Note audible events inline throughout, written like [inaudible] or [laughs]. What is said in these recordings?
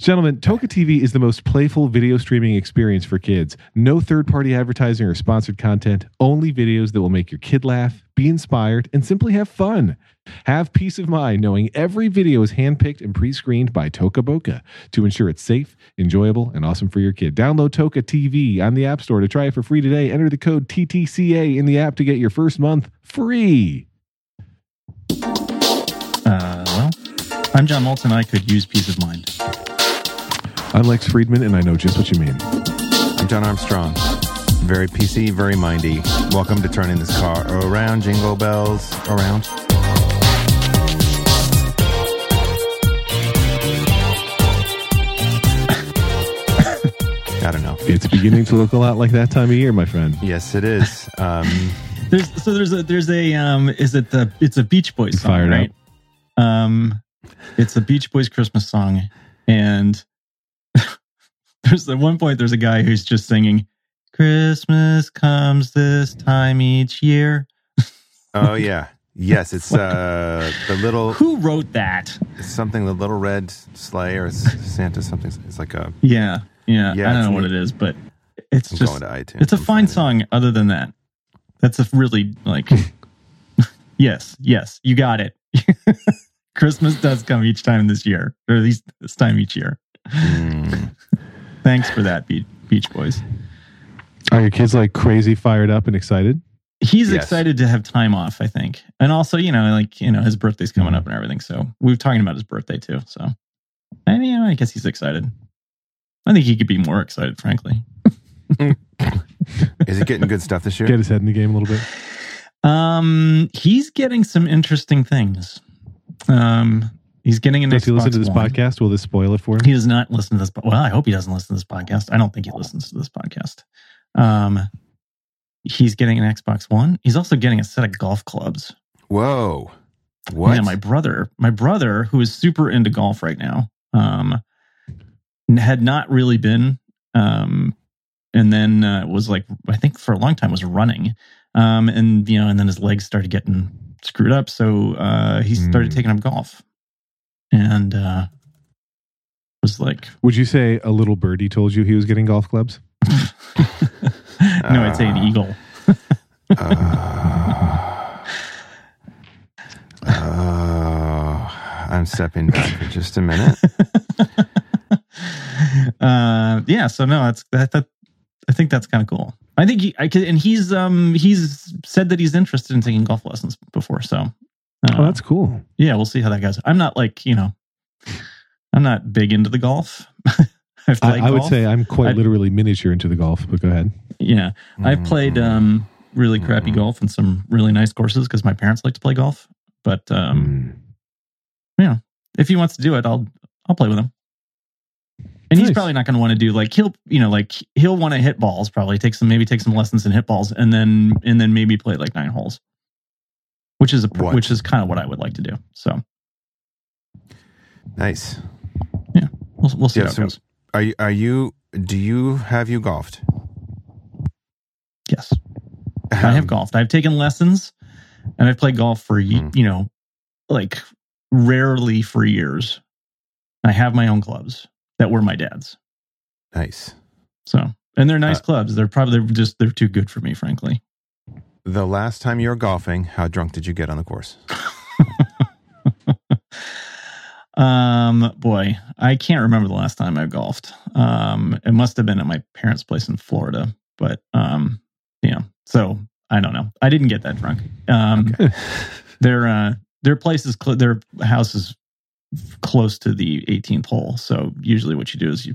Gentlemen, Toca TV is the most playful video streaming experience for kids. No third party advertising or sponsored content, only videos that will make your kid laugh, be inspired, and simply have fun. Have peace of mind knowing every video is handpicked and pre screened by Toca Boca to ensure it's safe, enjoyable, and awesome for your kid. Download Toca TV on the App Store to try it for free today. Enter the code TTCA in the app to get your first month free. Uh, well, I'm John Moltz. I could use peace of mind. I'm Lex Friedman, and I know just what you mean. I'm Jon Armstrong. Very PC, very mindy. Welcome to turning this car around. Jingle bells around. I don't know. It's beginning to look a lot like that time of year, my friend. Yes, it is. Um, There's so there's a there's a um is it the it's a Beach Boys song Fired right? Um, it's a Beach Boys Christmas song, and [laughs] there's at one point there's a guy who's just singing "Christmas comes this time each year." [laughs] oh yeah, yes. It's uh, the little Who wrote that? something. The little red sleigh or Santa something. It's like a. Yeah, yeah. Yeah, I don't know what it is, but it's I'm just going to iTunes. it's a I'm fine song. Other than that, that's a really like. [laughs] yes, yes, you got it. Christmas does come each time this year, or at least this time each year. Mm. Thanks for that, Be- Beach Boys. Are your kids like crazy fired up and excited? He's Yes. excited to have time off, I think, and also you know, like you know, his birthday's coming up and everything. So we were talking about his birthday too. So I mean, I guess he's excited. I think he could be more excited, frankly. [laughs] Is he getting good stuff this year? Get his head in the game a little bit. Um, he's getting some interesting things. Um, he's getting an Does he listen Xbox to this One. podcast? Will this spoil it for him? He does not listen to this. po- Well, I hope he doesn't listen to this podcast. I don't think he listens to this podcast. Um, he's getting an Xbox One. He's also getting a set of golf clubs. Whoa. What? Yeah, my brother, my brother, who is super into golf right now, um, had not really been, um, and then uh, was like, I think for a long time was running, um, and you know, and then his legs started getting screwed up, so uh, he started Hmm. taking up golf, and uh, was like, Would you say a little birdie told you he was getting golf clubs? [laughs] no, I'd say an Ah. eagle. Uh, uh, I'm stepping back for just a minute. [laughs] uh, yeah, so no, that's that. that I think that's kind of cool. I think he, I could, and he's um he's said that he's interested in taking golf lessons before. So, uh, Oh, that's cool. yeah, we'll see how that goes. I'm not like you know, I'm not big into the golf. [laughs] I, I would say I'm quite I- literally miniature into the golf, but go ahead. yeah, I've played Mm. um really crappy Mhm. golf and some really nice courses because my parents like to play golf. But um, Mm. if he wants to do it, I'll I'll play with him. And he's probably not going to want to do like he'll you know like he'll want to hit balls probably take some maybe take some lessons in hit balls and then and then maybe play like nine holes, which is a What? which is kind of what I would like to do. So Nice. we'll we'll see Yeah, how it goes. Are you, are you, do you, have you golfed? Yes, I have Um, golfed. I've taken lessons, and I've played golf for Hmm. you know like rarely for years. I have my own clubs that were my dad's. Nice. So and they're nice Uh, clubs. They're probably they're just they're too good for me, frankly. The last time you were golfing, how drunk did you get on the course? [laughs] um, boy, I can't remember the last time I golfed. Um, it must have been at my parents' place in Florida, but um, yeah. So I don't know. I didn't get that drunk. Um, [laughs] their uh, their place is cl- their house is close to the 18th hole. So usually, what you do is you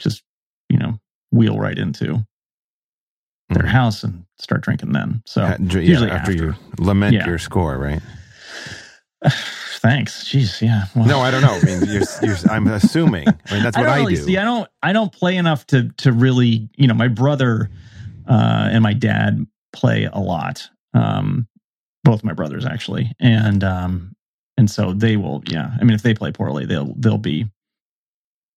just you know wheel right into their house and start drinking. Then so dr- usually after, after. you lament Yeah. your score, right? [sighs] Thanks. Jeez, yeah. Well, No, I don't know. I mean, you're, you're, I'm [laughs] assuming. I mean, that's what I really do. see. I don't. I don't play enough to to really. You know, my brother uh, and my dad play a lot. Um, both my brothers actually, and um, and so they will. Yeah, I mean, if they play poorly, they'll they'll be.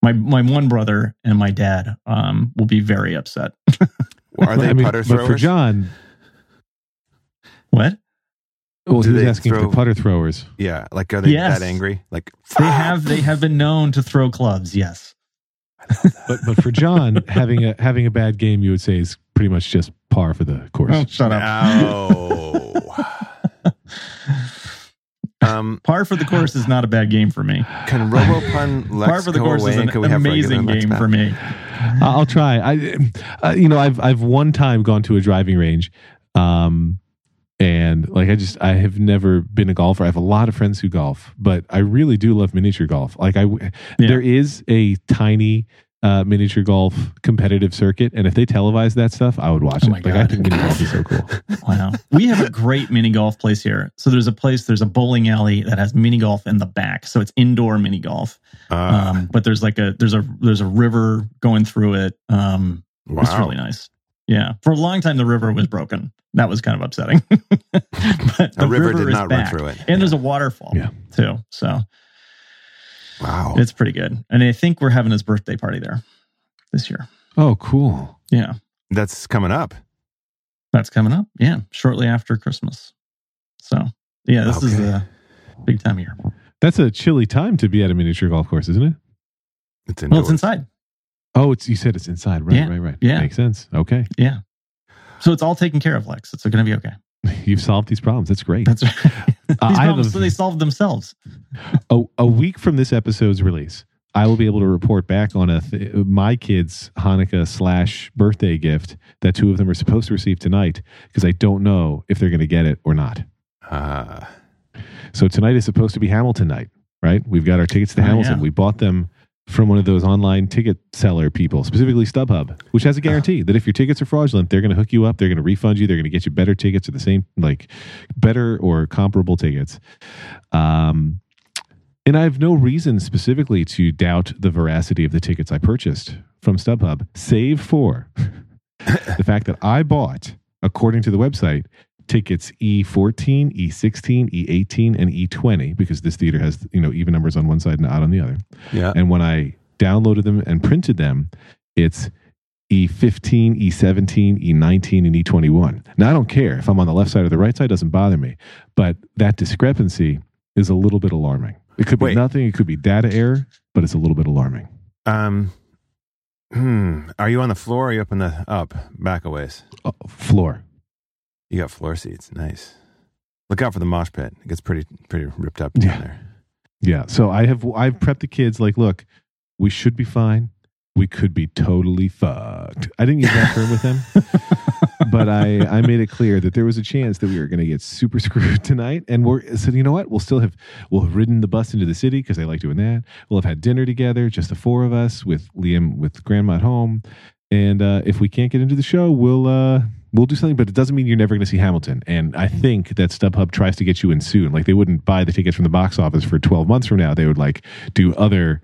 My my one brother and my dad um will be very upset. [laughs] Are they [laughs] I mean, putter but for? John, What well, Do he was asking throw- for putter throwers. yeah, like are they Yes. that angry? Like they have, they have been known to throw clubs. Yes. But but for John, [laughs] having a having a bad game, you would say is pretty much just par for the course. Oh, shut up. No. [laughs] um, Par for the course is not a bad game for me. can RoboPun Lex Par for the course away is an can we have amazing game for me. I'll try. I, uh, you know, I've I've one time gone to a driving range, um, and like I just I have never been a golfer. I have a lot of friends who golf, but I really do love miniature golf. Like I, there is a tiny uh, miniature golf competitive circuit, and if they televised that stuff, I would watch Oh it. my like I think mini golf is so cool. [laughs] Wow. We have a great mini golf place here. So there's a place, there's a bowling alley that has mini golf in the back. So it's indoor mini golf. Uh, Um, but there's like a there's a there's a river going through it. Um wow. it's really nice. Yeah. For a long time the river was broken. That was kind of upsetting. [laughs] but the A river, did is not back. run through it. And there's a waterfall Yeah. too. So wow. it's pretty good. And I think we're having his birthday party there this year. Oh, cool. Yeah. That's coming up. That's coming up. Yeah. Shortly after Christmas. So yeah, this is Okay. a big time of year. That's a chilly time to be at a miniature golf course, isn't it? It's Well, it's inside. Oh, it's you said it's inside, right? Yeah. Right, right. Yeah. makes sense. Okay, Yeah. So it's all taken care of, Lex. It's going to be okay. You've solved these problems. That's great. That's right. [laughs] These I have problems, a- so they solved themselves. a, a week from this episode's release, I will be able to report back on a th- my kids' Hanukkah slash birthday gift that two of them are supposed to receive tonight because I don't know if they're going to get it or not. Uh, So tonight is supposed to be Hamilton night, right? We've got our tickets to Oh, Hamilton. yeah. We bought them from one of those online ticket seller people, specifically StubHub, which has a guarantee that if your tickets are fraudulent, they're going to hook you up, they're going to refund you, they're going to get you better tickets or the same, like better or comparable tickets. Um, and I have no reason specifically to doubt the veracity of the tickets I purchased from StubHub, save for [laughs] the fact that I bought, according to the website, tickets E E14, E16, E18, and E20 because this theater has you know even numbers on one side and odd on the other. yeah. And when I downloaded them and printed them, it's E E15, E17, E19, and E21. Now I don't care if I'm on the left side or the right side; doesn't bother me. But that discrepancy is a little bit alarming. It could be Wait. nothing. It could be data error, but it's a little bit alarming. Um, hmm. Are you on the floor or are you up in the up back a ways? Oh, floor. You got floor seats. Nice. Look out for the mosh pit. It gets pretty pretty ripped up down Yeah. there. Yeah. So I have I've prepped the kids like, look, we should be fine. We could be totally fucked. I didn't use that term with them, [laughs] but I I made it clear that there was a chance that we were going to get super [laughs] screwed tonight. And we're said, you know what? We'll still have we'll have ridden the bus into the city because I like doing that. We'll have had dinner together, just the four of us with Liam with grandma at home. And uh, if we can't get into the show, we'll uh, we'll do something. But it doesn't mean you're never going to see Hamilton. And I think that StubHub tries to get you in soon. Like they wouldn't buy the tickets from the box office for 12 months from now. They would like do other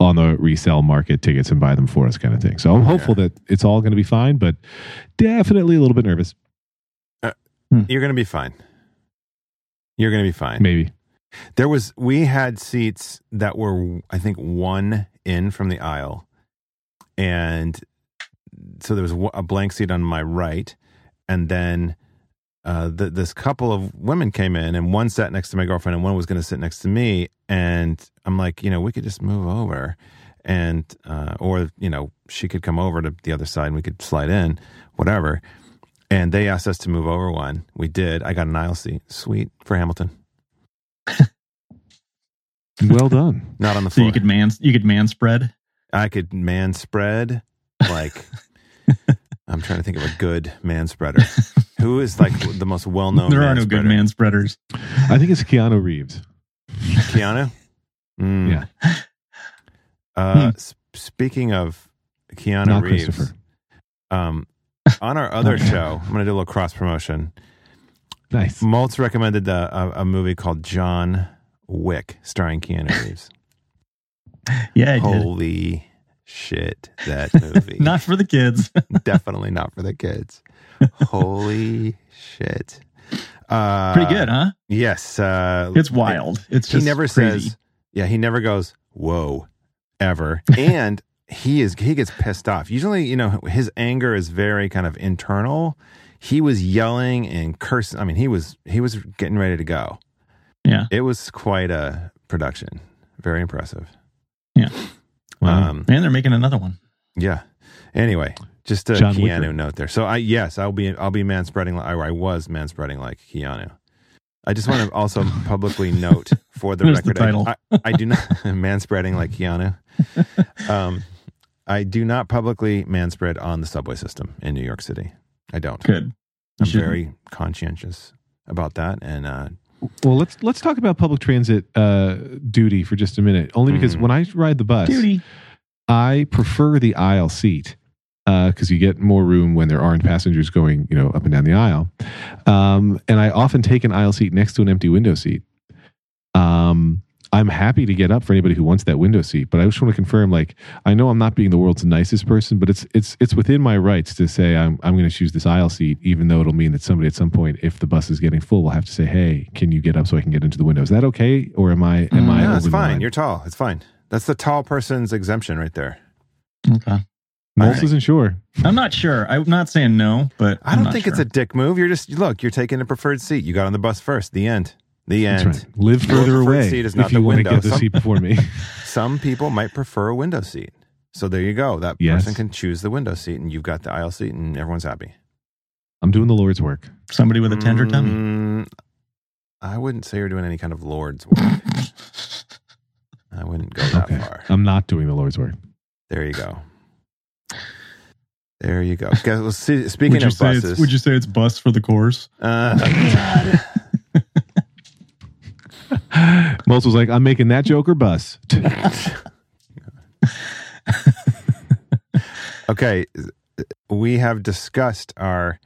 on the resale market tickets and buy them for us, kind of thing. So I'm hopeful that it's all going to be fine, but definitely a little bit nervous. Uh, hmm. You're gonna be fine. You're gonna be fine. Maybe. There was we had seats that were I think one in from the aisle, and so there was a blank seat on my right, and then uh, th this couple of women came in, and one sat next to my girlfriend, and one was going to sit next to me, and I'm like, you know, we could just move over, and uh, or you know, she could come over to the other side, and we could slide in, whatever. And they asked us to move over one. We did. I got an aisle seat. Sweet for Hamilton. [laughs] Well done. Not on the So floor. you could man you could man spread. I could man spread like [laughs] I'm trying to think of a good man spreader. [laughs] Who is like the most well known? there are no good man spreaders. I think it's Keanu Reeves. Keanu. Mm. Yeah. Uh, s- speaking of Keanu Not Reeves, um, on our other [laughs] show, I'm going to do a little cross promotion. Nice. Moltz recommended a, a, a movie called John Wick, starring Keanu Reeves. [laughs] Yeah, I did. Holy shit, that [laughs] movie! Not for the kids. [laughs] definitely not for the kids. Holy shit! Uh, Pretty good, huh? Yes, uh, It's wild. It's He never crazy. says, yeah, he never goes, "Whoa," ever, [laughs] and he is he gets pissed off. Usually, you know, his anger is very kind of internal. He was yelling and cursing. I mean, he was he was getting ready to go. Yeah. It was quite a production. Very impressive. Wow. Um, And they're making another one. yeah. Anyway, just a John Keanu Wicker. note there. So I yes, I'll be I'll be man spreading. Or I was man spreading like Keanu. I just want to [laughs] also publicly note for the There's the record, I- title. I, I do not [laughs] man spreading like Keanu. [laughs] Um, I do not publicly man spread on the subway system in New York City. I don't. Good. You I'm shouldn't. very conscientious about that, and uh, Well, let's let's talk about public transit uh, duty for just a minute. Only because Mhm. when I ride the bus, Duty. I prefer the aisle seat because you get more room when there aren't passengers going, you know, up and down the aisle. Um, and I often take an aisle seat next to an empty window seat. Um, I'm happy to get up for anybody who wants that window seat, but I just want to confirm. Like, I know I'm not being the world's nicest person, but it's it's it's within my rights to say I'm I'm going to choose this aisle seat, even though it'll mean that somebody at some point, if the bus is getting full, will have to say, "Hey, can you get up so I can get into the window?" Is that okay, or am I am Mm, I? no, it's fine. You're tall. It's fine. That's the tall person's exemption right there. Okay. Moltz I- isn't sure. I'm not sure. I'm not saying no, but I I'm don't not think it's a dick move. You're just look. You're taking a preferred seat. You got on the bus first. The end. The end. That's right. Live further away seat is not if you the want to get the seat before me. [laughs] Some people might prefer a window seat. So there you go. That Yes. person can choose the window seat, and you've got the aisle seat, and everyone's happy. I'm doing the Lord's work. Somebody with a tender tummy. Mm, I wouldn't say you're doing any kind of Lord's work. [laughs] I wouldn't go that Okay. far. I'm not doing the Lord's work. There you go. There you go. Okay, well, see, speaking would you of say buses, it's would you say it's bus for the course? uh, [laughs] Moltz was like, I'm making that Joker bus. [laughs] okay, we have discussed our.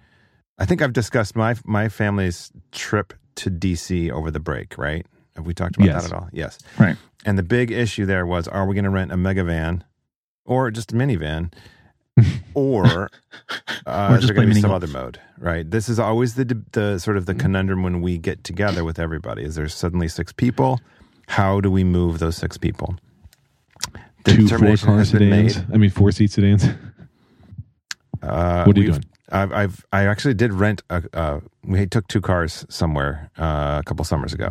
I think I've discussed my my family's trip to DC over the break. Right? Have we talked about Yes. that at all? Yes. Right. And the big issue there was: Are we going to rent a mega van, or just a minivan, [laughs] or uh, Or is just there going to play be some other mode? Right. This is always the the sort of the conundrum when we get together with everybody. Is there suddenly six people? How do we move those six people? The Two four determination car has sedans. I mean, four seat sedans. Uh, What are you doing? I've, I've I actually did rent a. Uh, we took two cars somewhere uh, a couple summers ago.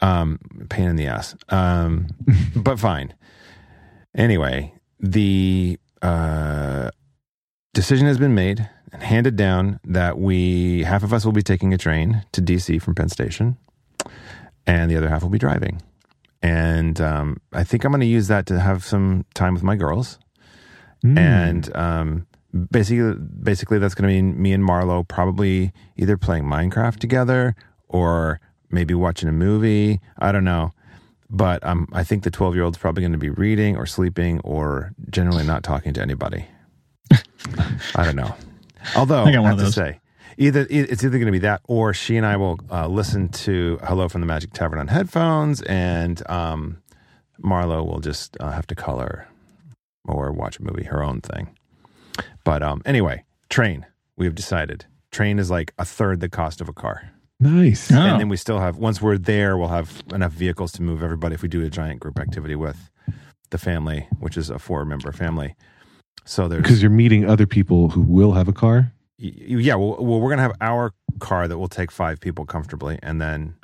Um, pain in the ass, um, [laughs] but fine. Anyway, the uh, decision has been made and handed down that we half of us will be taking a train to DC from Penn Station, and the other half will be driving. And um, I think I'm going to use that to have some time with my girls Mm. and um, basically, basically that's going to mean me and Marlo probably either playing Minecraft together or maybe watching a movie. I don't know, but um, I think the twelve year old's probably going to be reading or sleeping or generally not talking to anybody. [laughs] I don't know. Although I one have to say, either it's either going to be that or she and I will uh, listen to "Hello from the Magic Tavern" on headphones, and um, Marlo will just uh, have to color or watch a movie, her own thing. But um, anyway, train. We have decided train is like a third the cost of a car, nice. Oh. and then we still have. Once we're there, we'll have enough vehicles to move everybody if we do a giant group activity with the family, which is a four member family. So there's Because you're meeting other people who will have a car. y- y- yeah. Well, well, we're gonna have our car that will take five people comfortably, and then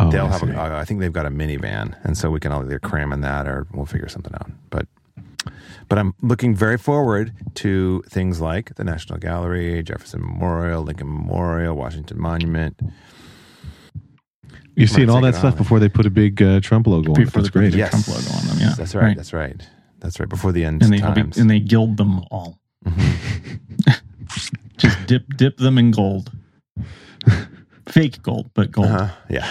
Oh, they'll I have. see. A, I think they've got a minivan, and so we can either cram in that or we'll figure something out. But but I'm looking very forward to things like the National Gallery, Jefferson Memorial, Lincoln Memorial, Washington Monument. You're seeing all that stuff on. before they put a big uh, Trump logo on it. Before That's great. the Yes. Trump logo on them. Yeah, That's right, That's right. That's right. Before the end and they times. you- and they gild them all. Mhm. [laughs] Just dip dip them in gold. [laughs] Fake gold, but gold. Uh-huh. Yeah.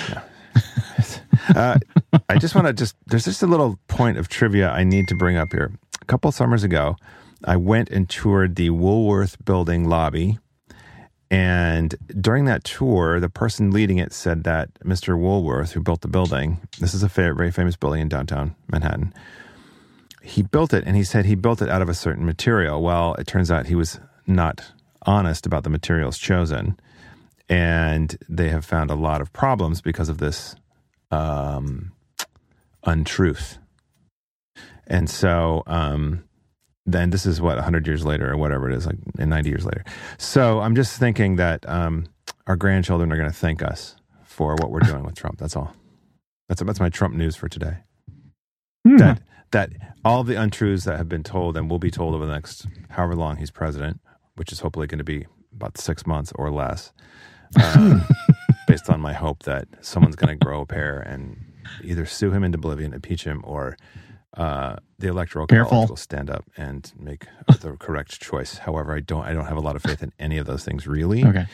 no. uh, I just want to just, there's just a little point of trivia I need to bring up here. A couple summers ago, I went and toured the Woolworth building lobby. And during that tour, the person leading it said that Mr. Woolworth, who built the building, this is a very famous building in downtown Manhattan, he built it and he said he built it out of a certain material. Well, it turns out he was not honest about the materials chosen and they have found a lot of problems because of this um, untruth. And so, um, then this is what 100 years later or whatever it is, like 90 years later. So I'm just thinking that um, our grandchildren are going to thank us for what we're doing with Trump. That's all. That's that's my Trump news for today. Hmm. That that all the untruths that have been told and will be told over the next however long he's president, which is hopefully going to be about six months or less, uh, [laughs] based on my hope that someone's going to grow a pair and either sue him into oblivion, impeach him, or uh, the electoral Careful. college will stand up and make [laughs] the correct choice. However, I don't I don't have a lot of faith in any of those things really. Okay.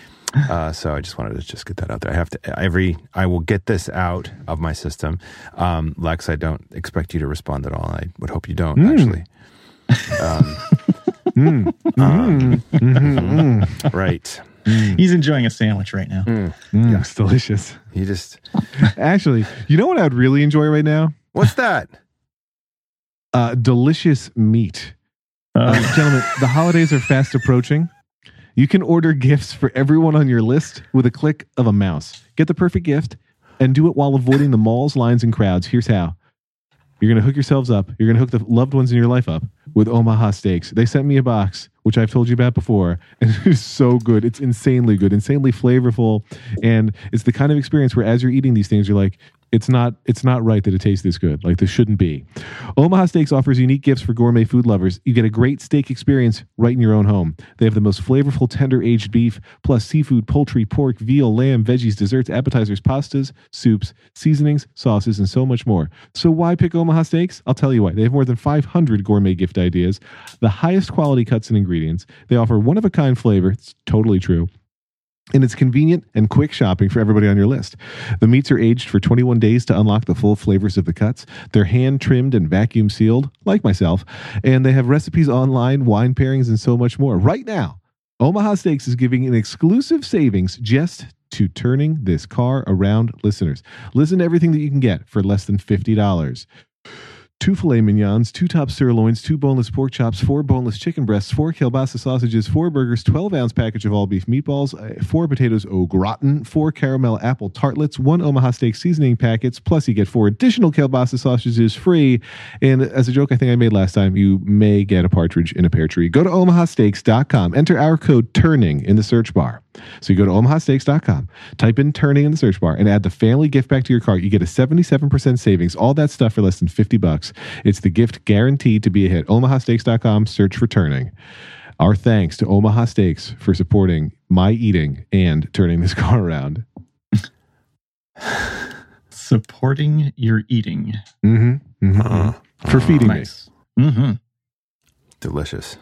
Uh, so I just wanted to just get that out there. I have to every I will get this out of my system. Um, Lex, I don't expect you to respond at all. I would hope you don't Mm. actually. Um, [laughs] Mm, Um, mm, mm, mm, [laughs] right. mm, He's enjoying a sandwich right now. Mm. mm, It's delicious. You just Actually, you know what I'd really enjoy right now? what's that? Uh, delicious meat. Uh, Uh, gentlemen, the holidays are fast approaching. You can order gifts for everyone on your list with a click of a mouse. Get the perfect gift and do it while avoiding the malls, lines, and crowds. Here's how. You're going to hook yourselves up. You're going to hook the loved ones in your life up with Omaha Steaks. They sent me a box, which I've told you about before, [laughs] and it is so good. It's insanely good, insanely flavorful, and it's the kind of experience where as you're eating these things, you're like, it's not it's not right that it tastes this good. Like this shouldn't be. Omaha Steaks offers unique gifts for gourmet food lovers. You get a great steak experience right in your own home. They have the most flavorful tender aged beef, plus seafood, poultry, pork, veal, lamb, veggies, desserts, appetizers, pastas, soups, seasonings, sauces, and so much more. So why pick Omaha Steaks? I'll tell you why. They have more than 500 gourmet gift ideas, the highest quality cuts and ingredients. They offer one of a kind flavor. It's totally true. And it's convenient and quick shopping for everybody on your list. The meats are aged for 21 days to unlock the full flavors of the cuts. They're hand trimmed and vacuum sealed, like myself. And they have recipes online, wine pairings, and so much more. Right now, Omaha Steaks is giving an exclusive savings just to turning this car around listeners. Listen to everything that you can get for less than $50 two filet mignons, two top sirloins, two boneless pork chops, four boneless chicken breasts, four kielbasa sausages, four burgers, 12 ounce package of all beef meatballs, uh, four potatoes au gratin, four caramel apple tartlets, one Omaha steak seasoning packets, plus you get four additional kielbasa sausages free. And as a joke I think I made last time, you may get a partridge in a pear tree. Go to omahasteaks.com, enter our code TURNING in the search bar. So you go to omahasteaks.com, type in turning in the search bar, and add the family gift back to your cart. You get a 77% savings, all that stuff for less than 50 bucks. It's the gift guaranteed to be a hit. omahasteaks.com, search for turning. Our thanks to Omaha Steaks for supporting my eating and turning this [laughs] car around. [sighs] supporting your eating. Mm-hmm. Uh, For feeding me. Nice. Mm-hmm. delicious.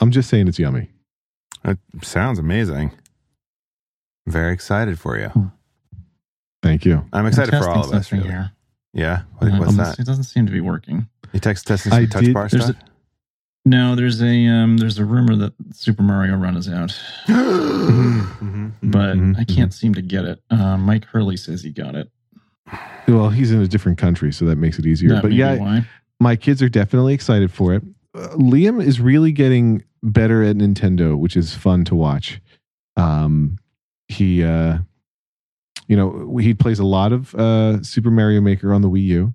I'm just saying it's yummy. It sounds amazing. Very excited for you. Thank you. I'm excited for all of us. Something Really. here. Yeah. What, Uh, what's it that? doesn't seem to be working. You text testing I some touch did- bar there's stuff? No, there's a um, there's a rumor that Super Mario Run is out, [gasps] Mhm. but Mhm, I can't seem to get it. Uh, Mike Hurley says he got it. Well, he's in a different country, so that makes it easier. That but yeah, why. my kids are definitely excited for it. Uh, Liam is really getting better at Nintendo, which is fun to watch. Um, he, uh, you know, he plays a lot of uh, Super Mario Maker on the Wii U.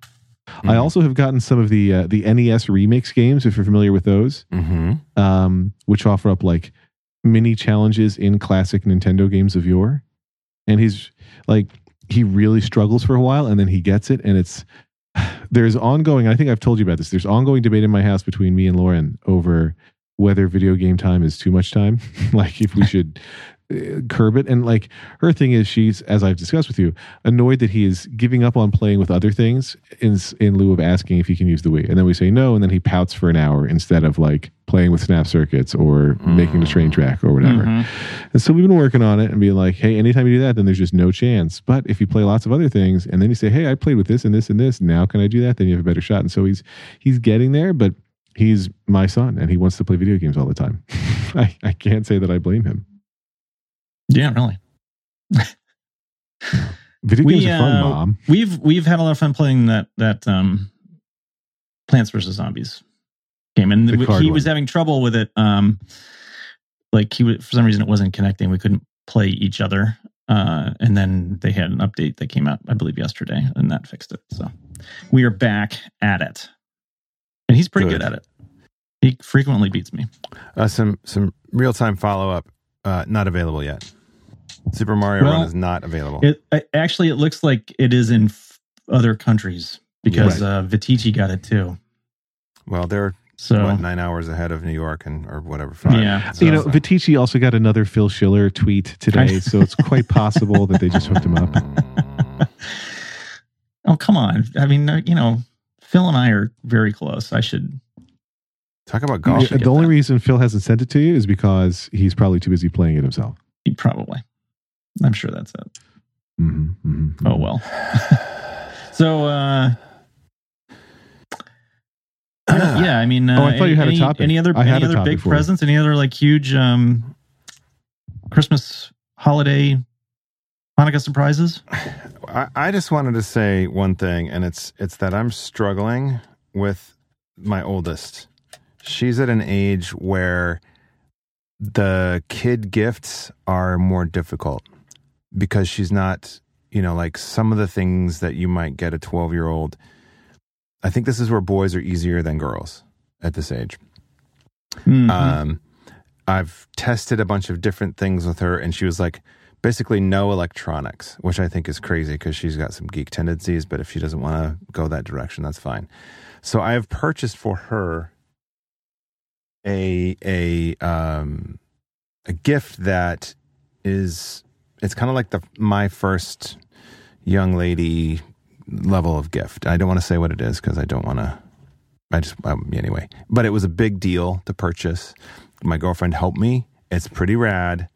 I also have gotten some of the uh, the NES remix games, if you're familiar with those, Mhm. um, which offer up like mini challenges in classic Nintendo games of yore. And he's like, he really struggles for a while, and then he gets it, and it's [sighs] there's ongoing. I think I've told you about this. There's ongoing debate in my house between me and Lauren over whether video game time is too much time, [laughs] like if we [laughs] should curb it. And like her thing is, she's as I've discussed with you, annoyed that he is giving up on playing with other things in in lieu of asking if he can use the Wii. And then we say no, and then he pouts for an hour instead of like playing with snap circuits or making the train track or whatever. Mhm. And so we've been working on it and being like, hey, anytime you do that, then there's just no chance. But if you play lots of other things and then you say, hey, I played with this and this and this, now can I do that? Then you have a better shot. And so he's he's getting there, but he's my son and he wants to play video games all the time. [laughs] I, I can't say that I blame him. Yeah, really. [laughs] Video We, games are fun, uh, mom. We've we've had a lot of fun playing that that um, Plants vs Zombies game, and he card was having trouble with it. Um, like he for some reason it wasn't connecting. We couldn't play each other. Uh, and then they had an update that came out, I believe, yesterday, and that fixed it. So we are back at it, and he's pretty good, Good. at it. He frequently beats me. Uh, some some real time follow up. Uh, not available yet. Super Mario Well, Run is not available. It actually it looks like it is in f- other countries because Right. uh, Viticci got it too. Well, they're So what nine hours ahead of New York and or whatever. Five. Yeah. So- you know, Viticci also got another Phil Schiller tweet today, [laughs] so it's quite possible that they just hooked him up. [laughs] oh come on. I mean, uh, you know, Phil and I are very close. I should. Talk about golf. the only that. reason Phil hasn't sent it to you is because he's probably too busy playing it himself. He Probably. I'm sure that's it. Mhm, mhm, Oh mhm. well. [laughs] So uh yeah, I mean, uh, Oh, I thought you had a any, topic. Any other, any other big presents? Any other like huge um Christmas holiday Hanukkah surprises? I, I just wanted to say one thing, and it's it's that I'm struggling with my oldest. She's at an age where the kid gifts are more difficult because she's not, you know, like some of the things that you might get a 12 year old. I think this is where boys are easier than girls at this age. Mhm. Um, I've tested a bunch of different things with her, and she was like, basically no electronics, which I think is crazy because she's got some geek tendencies. But if she doesn't want to go that direction, that's fine. So I have purchased for her a a um a gift that is it's kind of like the my first young lady level of gift. I don't want to say what it is because I don't want to. I just um, anyway, but it was a big deal to purchase. My girlfriend helped me. It's pretty rad,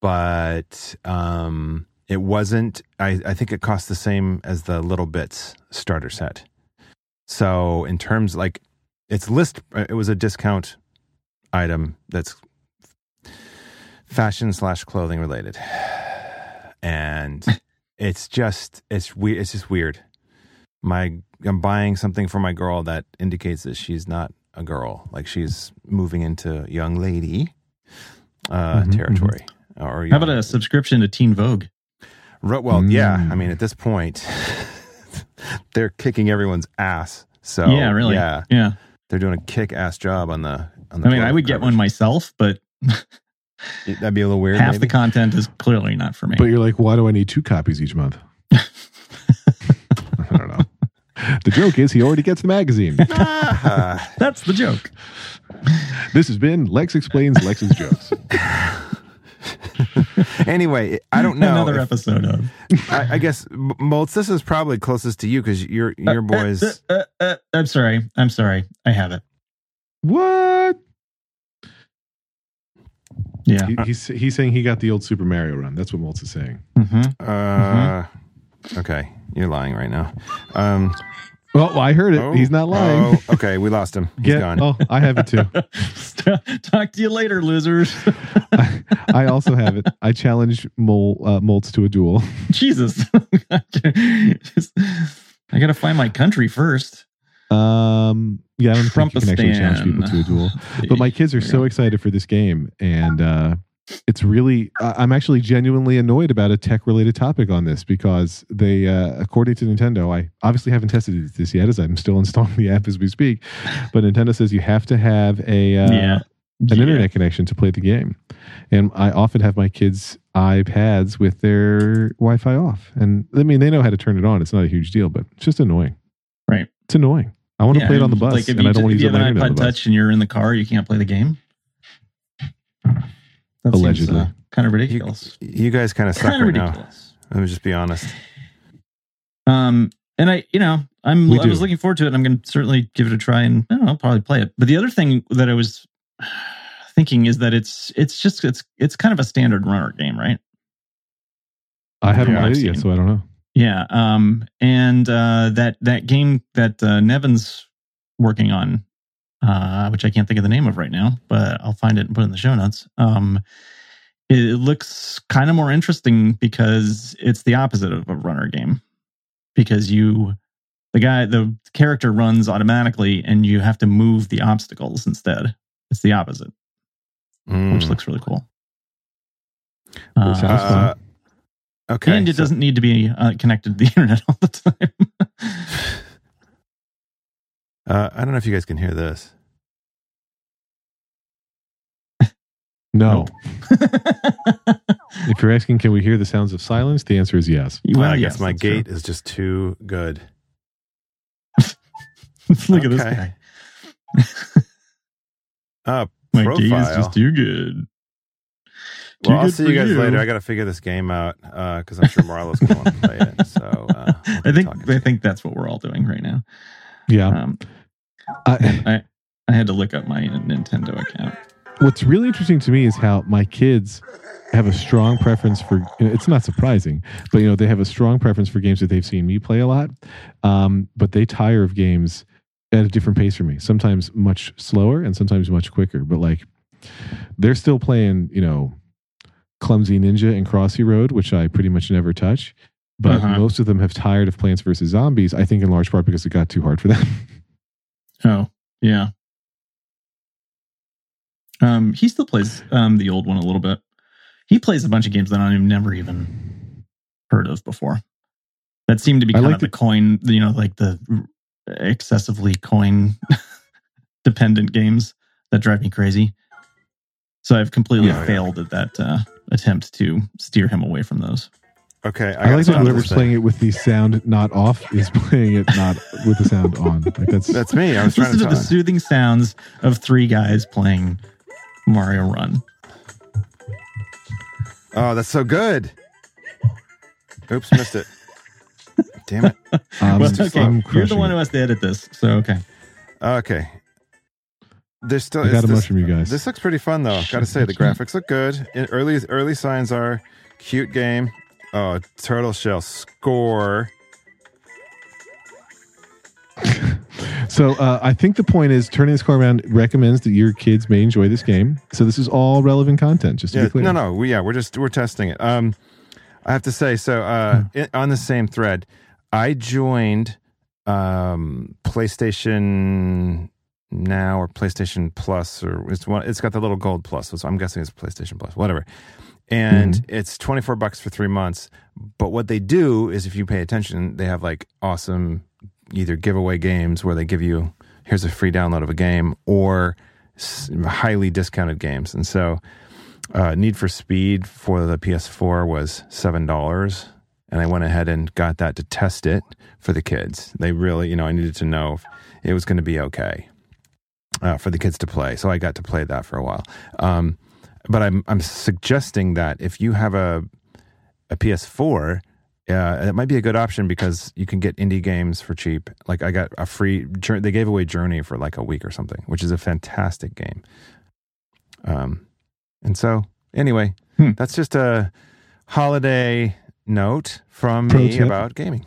but um, it wasn't. I, I think it cost the same as the Little Bits starter set. So in terms like it's list, it was a discount item that's fashion slash clothing related, and [laughs] it's just it's weird. It's just weird. My I'm buying something for my girl that indicates that she's not a girl, like she's moving into young lady uh, Mhm, territory. Or How about a subscription to Teen Vogue? Well, yeah. Mm. I mean, at this point, [laughs] they're kicking everyone's ass. So yeah, really. yeah, Yeah. they're doing a kick-ass job on the. On the I mean, I would get one myself, but [laughs] That'd be a little weird. half maybe. the content is clearly not for me. But you're like, why do I need two copies each month? [laughs] I don't know. The joke is he already gets the magazine. [laughs] Ah, That's the joke. This has been Lex Explains Lex's Jokes. anyway, I don't know. Another if- episode of I, I guess M- Moltz, this is probably closest to you because your your boys. Uh, uh, uh, I'm sorry. I'm sorry. I have it. What? Yeah. He, he's, he's saying he got the old Super Mario run. That's what Moltz is saying. hmm Uh, okay, you're lying right now. Um, Well, I heard it. oh, he's not lying. Oh, okay, we lost him. He's Get- gone. Oh, I have it too. [laughs] Talk to you later, losers. [laughs] I, I also have it. I challenge Mol, uh, Moltz to a duel. Jesus. [laughs] I got to find my country first. Um, yeah, I don't think you can actually challenge people to a duel. But my kids are so excited for this game, and uh, it's really I'm actually genuinely annoyed about a tech related topic on this because they, uh, according to Nintendo, I obviously haven't tested this yet as I'm still [laughs] installing the app as we speak, but Nintendo says you have to have a uh, yeah. an internet connection to play the game, and I often have my kids iPads with their Wi-Fi off, and I mean they know how to turn it on. It's not a huge deal, but it's just annoying. Right. It's annoying. I want to Yeah, play it on the bus, Like if and you, I don't want if to you use have an internet on iPod the bus. Touch and you're in the car, you can't play the game. That seems, Allegedly. uh, kind of ridiculous. you guys kind of suck Kind of right now. ridiculous. Let me just be honest. Um, and I, you know, I'm We I was looking forward to it. I'm going to certainly give it a try, and I don't know, I'll probably play it. But the other thing that I was [sighs] thinking is that it's it's just it's it's kind of a standard runner game, right? I haven't Yeah, played it yet, so I don't know. Yeah. Um, and uh, that that game that uh, Neven's working on, uh, which I can't think of the name of right now, but I'll find it and put it in the show notes. Um, it, looks kind of more interesting because it's the opposite of a runner game, because you, the guy, the character runs automatically, and you have to move the obstacles instead. It's the opposite, which Mm. looks really cool. Uh, okay, and it so- doesn't need to be uh, connected to the [laughs] internet all the time. [laughs] Uh, I don't know if you guys can hear this. [laughs] No. If you're asking, can we hear the sounds of silence? The answer is yes. well, I yes, guess my that's true. gate is just too good. Look at this guy. Uh, My profile. game is just too good. Too well, I'll good see you guys you. later. I got to figure this game out because I'm sure Marlo's going to want to play it. So uh, I think I think that's what we're all doing right now. Yeah. Um, I, I I had to look up my Nintendo account. what's really interesting to me is how my kids have a strong preference for you know, it's not surprising but you know they have a strong preference for games that they've seen me play a lot um, but they tire of games at a different pace for me sometimes much slower and sometimes much quicker but like they're still playing you know clumsy ninja and crossy road which i pretty much never touch but Uh-huh. most of them have tired of plants vs zombies i think in large part because it got too hard for them [laughs] Oh yeah. Um, he still plays um the old one a little bit. He plays a bunch of games that I've never even heard of before. That seem to be kind like of the the- coin, you know, like the excessively coin [laughs] dependent games that drive me crazy. So I've completely Yeah, yeah. failed at that uh, attempt to steer him away from those. Okay, I, gotta like that whoever's playing it with the sound not off is [laughs] playing it not with the sound on. Like that's That's me. I was trying Listen to to the soothing sounds of three guys playing Mario Run. Oh, that's so good. Oops, missed it. Damn it. [laughs] um, well, okay. I'm you're the one who has to edit this, so okay. Okay. There's still. I got a this- from you guys. This looks pretty fun though. Got to say, the graphics look good. In early early signs are cute game. Oh, turtle shell score. [laughs] So uh, I think the point is turning this car around recommends that your kids may enjoy this game. So this is all relevant content. Just to Yeah, be clear. no, no, we, yeah, we're just we're testing it. Um, I have to say, so uh, Hmm. on the same thread, I joined um PlayStation Now or PlayStation Plus, or it's one. It's got the little gold plus, so I'm guessing it's PlayStation Plus, whatever. And Mm-hmm. it's 24 bucks for three months. But what they do is, if you pay attention, they have like awesome either giveaway games where they give you here's a free download of a game or highly discounted games. And so uh, Need for Speed for the PS4 was seven dollars, and I went ahead and got that to test it for the kids. They really, you know, I needed to know if it was going to be okay uh, for the kids to play, so I got to play that for a while. Um, but I'm I'm suggesting that if you have a a PS4, uh, it might be a good option because you can get indie games for cheap. Like I got a free, they gave away Journey for like a week or something, which is a fantastic game. Um, and so anyway, Hmm. that's just a holiday note from Pro me tip. about gaming.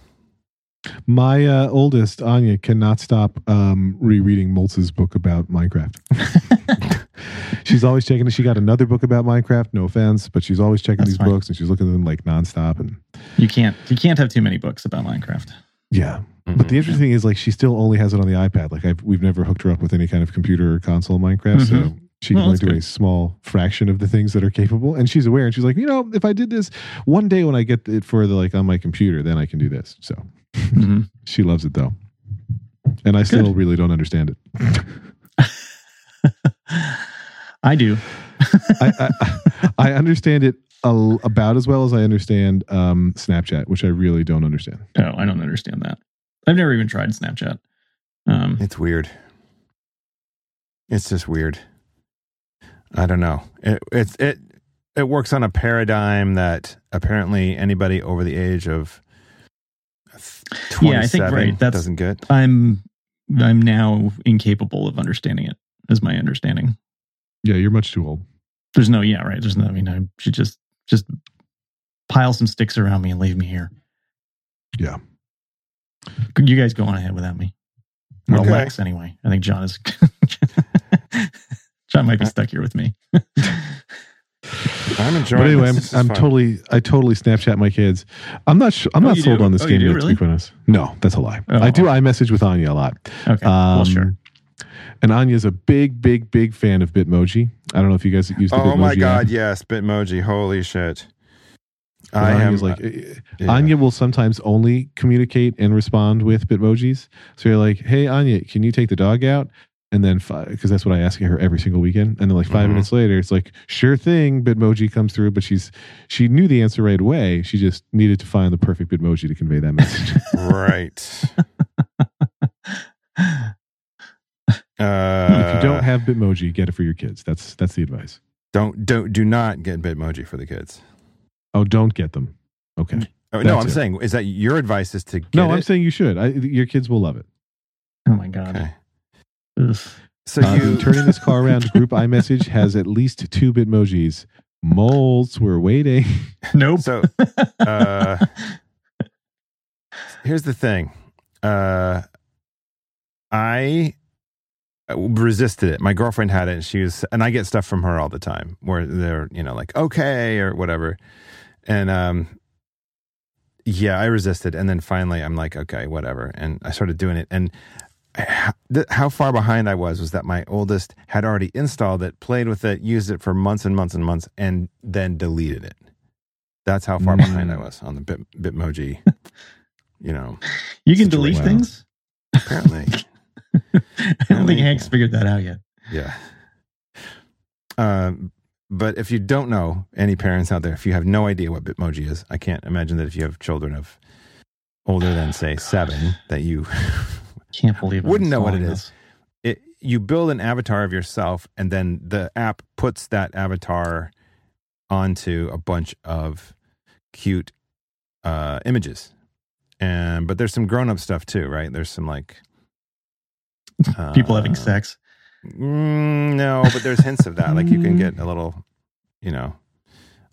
My uh, oldest Anya cannot stop um, rereading Moltz's book about Minecraft. [laughs] she's always checking. It, she got another book about Minecraft. No offense, but she's always checking That's these fine. books and she's looking at them like nonstop. And You can't you can't have too many books about Minecraft. yeah, Mhm. But the interesting thing is, like, she still only has it on the iPad. Like, I've we've never hooked her up with any kind of computer or console Minecraft, so Mhm. She can Well, only do good. a small fraction of the things that are capable. And she's aware, and she's like, you know, if I did this one day when I get it for the like on my computer, then I can do this. So Mhm. [laughs] she loves it though, and I still really don't understand it. [laughs] I do. [laughs] I, I I understand it a, about as well as I understand um, Snapchat, which I really don't understand. Oh, I don't understand that. I've never even tried Snapchat. Um, It's weird. It's just weird. I don't know. It it's it it works on a paradigm that apparently anybody over the age of Yeah, I think, right, That doesn't get. I'm I'm now incapable of understanding it. Is my understanding. Yeah, you're much too old. There's no yeah right. There's no. I mean, I should just just pile some sticks around me and leave me here. Yeah. Could you guys go on ahead without me. Well, Okay. Lex anyway. I think John is. [laughs] John might be stuck here with me. [laughs] I'm enjoying. But anyway, this. I'm, This I'm totally, I totally Snapchat my kids. I'm not, su- I'm Oh, not sold do? on this Oh, game you do, yet. To really? be honest, no, that's a lie. Oh. I do. iMessage with Anya a lot. Okay. Um, well, sure. And Anya's a big, big, big fan of Bitmoji. I don't know if you guys use the Bitmoji. Oh my app. god, yes, Bitmoji. Holy shit. But I am Anya's like, eh, yeah. Anya will sometimes only communicate and respond with Bitmojis. So you're like, hey, Anya, can you take the dog out? And then, because that's what I ask her every single weekend. And then, like 5 Mhm. minutes later, it's like, sure thing, Bitmoji comes through. But she's she knew the answer right away. She just needed to find the perfect Bitmoji to convey that [laughs] message. right. [laughs] Uh, if you don't have Bitmoji, get it for your kids. That's that's the advice. don't don't do not get Bitmoji for the kids. Oh, don't get them. Okay. Oh, no, I'm it. saying is that your advice is to get No, I'm it? saying you should. I, your kids will love it. Oh my god. okay. Ugh. So Uh, you turning this car around. Group iMessage has at least two Bitmojis. Moltz, we're waiting. [laughs] Nope. so [laughs] uh, here's the thing. Uh, I resisted it. My girlfriend had it, and she was, and I get stuff from her all the time where they're, you know, like okay or whatever, and um, yeah, I resisted, and then finally I'm like, okay, whatever, and I started doing it, and h- th- how far behind I was was that my oldest had already installed it, played with it, used it for months and months and months, and then deleted it. That's how far behind I was on the Bit, Bitmoji. You know, [laughs] you can delete things. apparently, [laughs] I don't think. Hank's figured that out yet. yeah. Um, but if you don't know any parents out there, if you have no idea what Bitmoji is, I can't imagine that if you have children of older than [sighs] say seven, that you Can't believe. I'm Wouldn't know what it is. it you build an avatar of yourself and then the app puts that avatar onto a bunch of cute uh images and but there's some grown-up stuff too right there's some like this. [laughs] People having uh, sex. mm, no but there's hints of that like you can get a little you know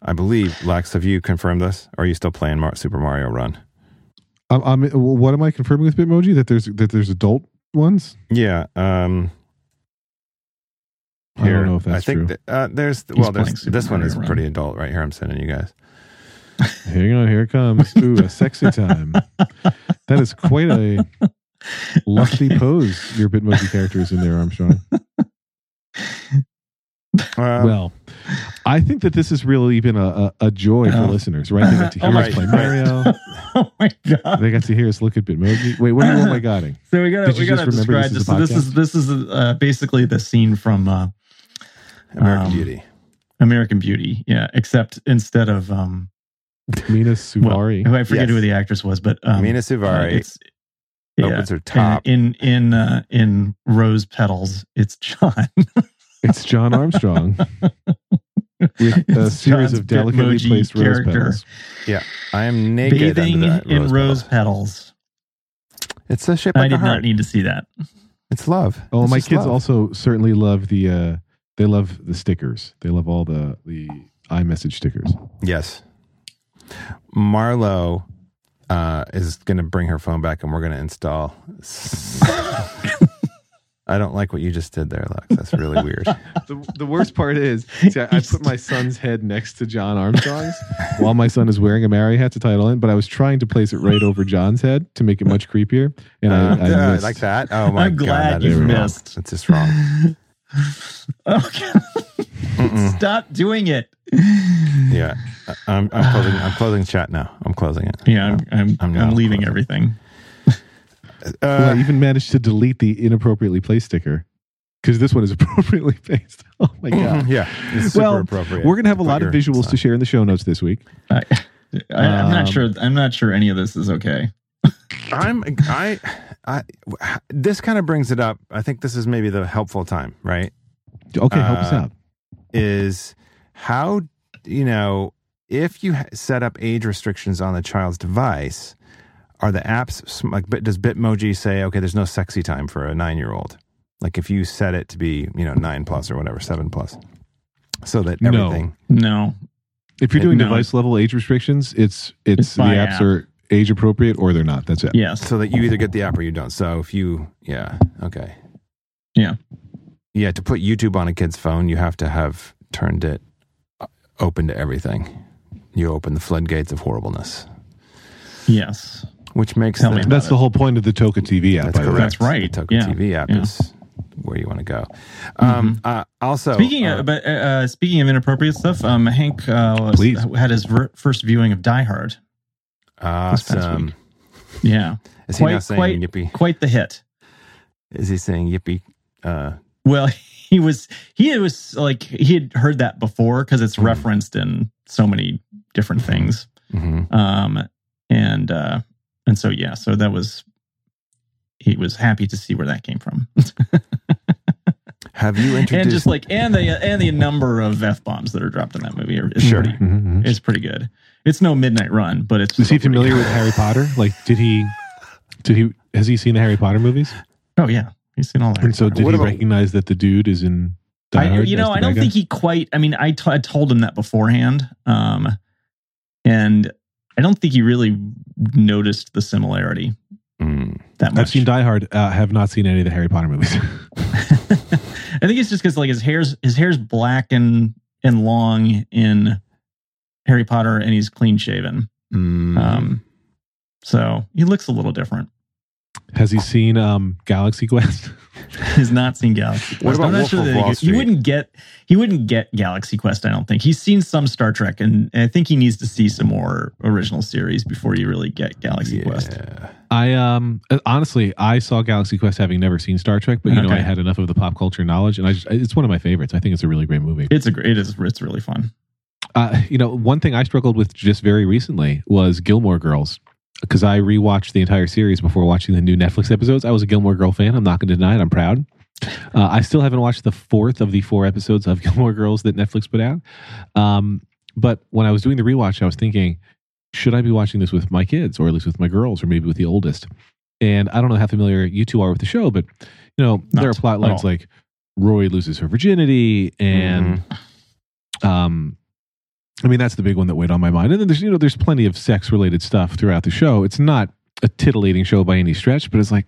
i believe lex have you confirmed this or are you still playing Mar- super mario run I'm, I'm, what am I confirming with Bitmoji? That there's that there's adult ones. yeah um I don't know if that's I think true. that, uh, there's He's well, there's this one is Run. pretty adult right here. I'm sending you guys. Hang [laughs] on, here it comes. Ooh, a sexy time. [laughs] That is quite a lusty [laughs] pose. Your Bitmoji character is in there, Armstrong. Uh, well, I think that this has really been a, a, a joy for Oh. listeners, right? They got to hear Oh, us right, play right. Mario. [laughs] oh my god. They got to hear us look at Bitmoji. Wait, what do you want my [coughs] guiding? So we gotta Did we gotta describe this this. is a this is this is uh, basically the scene from uh, American um, Beauty. American Beauty. Yeah, except instead of um, Mina Suvari. who I forget Yes. who the actress was, but um, Mina uh, Suvari it's yeah, opens her top. in in uh, in Rose Petals. It's John. it's John [laughs] Armstrong [laughs] with [laughs] a series of delicately Bitmoji placed rose petals. Yeah, I am naked bathing under that in rose rose petals. petals. It's a shape I like did heart. not need to see that. it's love. Oh, It's my kids love. also certainly love the. uh They love the stickers. They love all the the iMessage stickers. Yes. Marlo uh, is going to bring her phone back, and we're going to install. [laughs] I don't like what you just did there, Lex. That's really [laughs] weird. The, the worst part is, [laughs] see, I, I put my son's head next to John Armstrong's while my son is wearing a Mary hat to title in, but I was trying to place it right over John's head to make it much creepier, and Uh, I, I yeah, missed. like that. Oh my I'm god, glad that you is wrong. missed. It's just wrong. [laughs] okay. Mm-mm. Stop doing it. Yeah, I- I'm, I'm closing. I'm closing chat now. I'm closing it. Yeah, I'm I'm, I'm I'm, leaving closing. everything. Well, I Uh, even managed to delete the inappropriately placed sticker because this one is [laughs] appropriately placed. [laughs] Oh my god! yeah, it's super Well, appropriate. We're gonna have a lot of your visuals to share in the show notes this week. I, I, I'm not Um, sure. I'm not sure any of this is okay. I'm I I this kind of brings it up. I think this is maybe the helpful time, right? Okay, help us Uh, out. Is how you know if you set up age restrictions on the child's device, are the apps like? Bit- Does Bitmoji say okay? There's no sexy time for a nine year old. Like if you set it to be you know nine plus or whatever seven plus, so that No. everything. No. If you're doing no, device level age restrictions, it's it's, It's the apps app. are age appropriate or they're not. That's it. Yes. So that you either get the app or you don't. So if you, yeah, okay. Yeah. Yeah, to put YouTube on a kid's phone, you have to have turned it uh, open to everything. You open the floodgates of horribleness, Yes. Which makes Tell the, me That's it. the whole point of the Toca TV app. that's by correct. That's right. The Toca Yeah. TV app Yeah. is where you want to go. Um, uh, also, Speaking uh, of, but uh, uh, speaking of inappropriate stuff, um, Hank uh, was- had his ver- first viewing of Die Hard. awesome. Yeah, Is he Quite- now saying quite- yippee? quite the hit. Is he saying yippee? Uh, Well, [laughs] he was he was like he had heard that before because it's Mhm. referenced in so many different things. mhm. Um, and uh, and so yeah, so that was he was happy to see where that came from. [laughs] Have you introduced? and just like and the and the number of f bombs that are dropped in that movie are, is Sure. pretty Mhm. it's pretty good. It's no Midnight Run, but it's Is he familiar good. with Harry Potter? Like, did he? Did he? Has he seen the Harry Potter movies? Oh yeah, he's seen all that. And so, did What he about- recognize that the dude is in? I, you know, I don't think he quite. I mean, I, t- I told him that beforehand, um, and I don't think he really noticed the similarity Mm. that much. I've seen Die Hard. Uh, have not seen any of the Harry Potter movies. [laughs] I think it's just because like his hair's his hair's black and and long in Harry Potter, and he's clean shaven. Mm. Um, so he looks a little different. Has he seen um, Galaxy Quest? [laughs] He's not seen Galaxy Quest. What about I'm not Wolf sure of that Wall he, he wouldn't get he wouldn't get Galaxy Quest. I don't think he's seen some Star Trek, and I think he needs to see some more original series before you really get Galaxy Quest. I um uh, honestly I saw Galaxy Quest having never seen Star Trek, but you know I had enough of the pop culture knowledge, and I just, it's one of my favorites. I think it's a really great movie. It's a great. It is. It's really fun. Uh, you know, one thing I struggled with just very recently was Gilmore Girls because I rewatched the entire series before watching the new Netflix episodes. I was a Gilmore Girl fan. I'm not going to deny it. I'm proud. Uh, I still haven't watched the fourth of the four episodes of [laughs] Gilmore Girls that Netflix put out. Um, but when I was doing the rewatch, I was thinking, should I be watching this with my kids, or at least with my girls, or maybe with the oldest? And I don't know how familiar you two are with the show, but you know, there are plot lines like Rory loses her virginity and um i mean that's the big one that weighed on my mind. And then there's you know there's plenty of sex related stuff throughout the show. It's not a titillating show by any stretch but it's like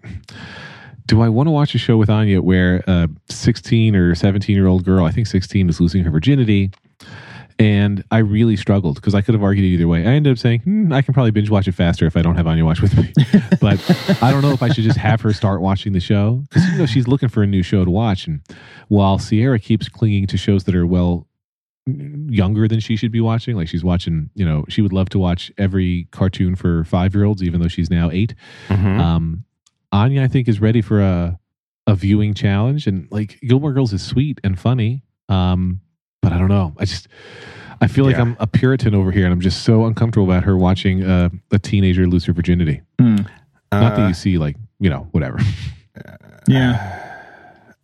do i want to watch a show with anya where a 16 or 17 year old girl i think 16 is losing her virginity? And i really struggled because i could have argued either way. I ended up saying hmm, i can probably binge watch it faster if i don't have anya watch with me. [laughs] But I don't know if I should just have her start watching the show because you know she's looking for a new show to watch, and while Sierra keeps clinging to shows that are well younger than she should be watching, like she's watching, you know, she would love to watch every cartoon for five year olds, even though she's now 8 Mhm. Um, Anya, I think, is ready for a a viewing challenge, and like Gilmore Girls is sweet and funny, um, but I don't know, I just. I feel like Yeah. I'm a Puritan over here, and I'm just so uncomfortable about her watching uh, a teenager lose her virginity. Hmm. Not that Uh, you see, like, you know, whatever. [laughs] Yeah.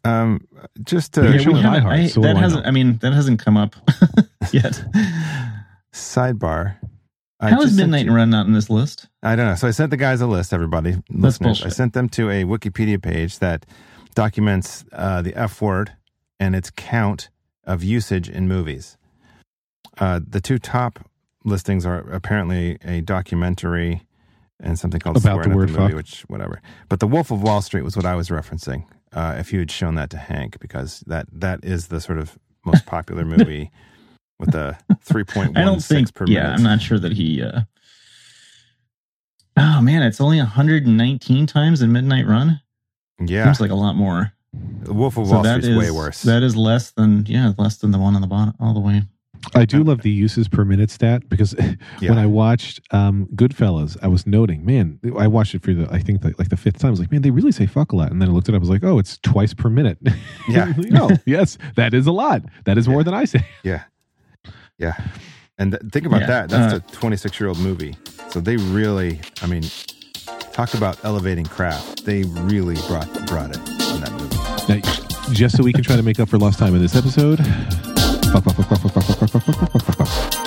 Um, just But to Yeah, showing we Die haven't- Hard, I- so that hasn't. know? I mean, that hasn't come up [laughs] yet. sidebar. I How is just Midnight you- Run not in this list? I don't know. So I sent the guys a list, everybody. listeners. I sent them to a Wikipedia page that documents uh, the F word and its count of usage in movies. Uh, the two top listings are apparently a documentary and something called About Swearing the at word movie, fuck. which whatever. But the Wolf of Wall Street was what I was referencing. Uh, if you had shown that to Hank, because that that is the sort of most popular movie [laughs] with the three point one six per Yeah, minute. I'm not sure that he. uh Oh man, it's only 119 times in Midnight Run. yeah, Seems like a lot more. the Wolf of So Wall that Street's way worse. That is less than yeah, less than the one on the bottom all the way. I do love the uses per minute stat because [laughs] Yeah. when I watched um, Goodfellas, I was noting, man, I watched it for the, I think the, like the fifth time. I was like, man, they really say fuck a lot. And then I looked at it up. I was like, oh, it's twice per minute. [laughs] Yeah. [laughs] no, yes, that is a lot. That is more than I say. Yeah. Yeah. And th- think about Yeah, that. That's uh, a 26 year old movie. So they really, I mean, talk about elevating craft. They really brought brought it in that movie. Now, just so we can try to make up for lost time in this episode. パパパパパパパパパパパパパ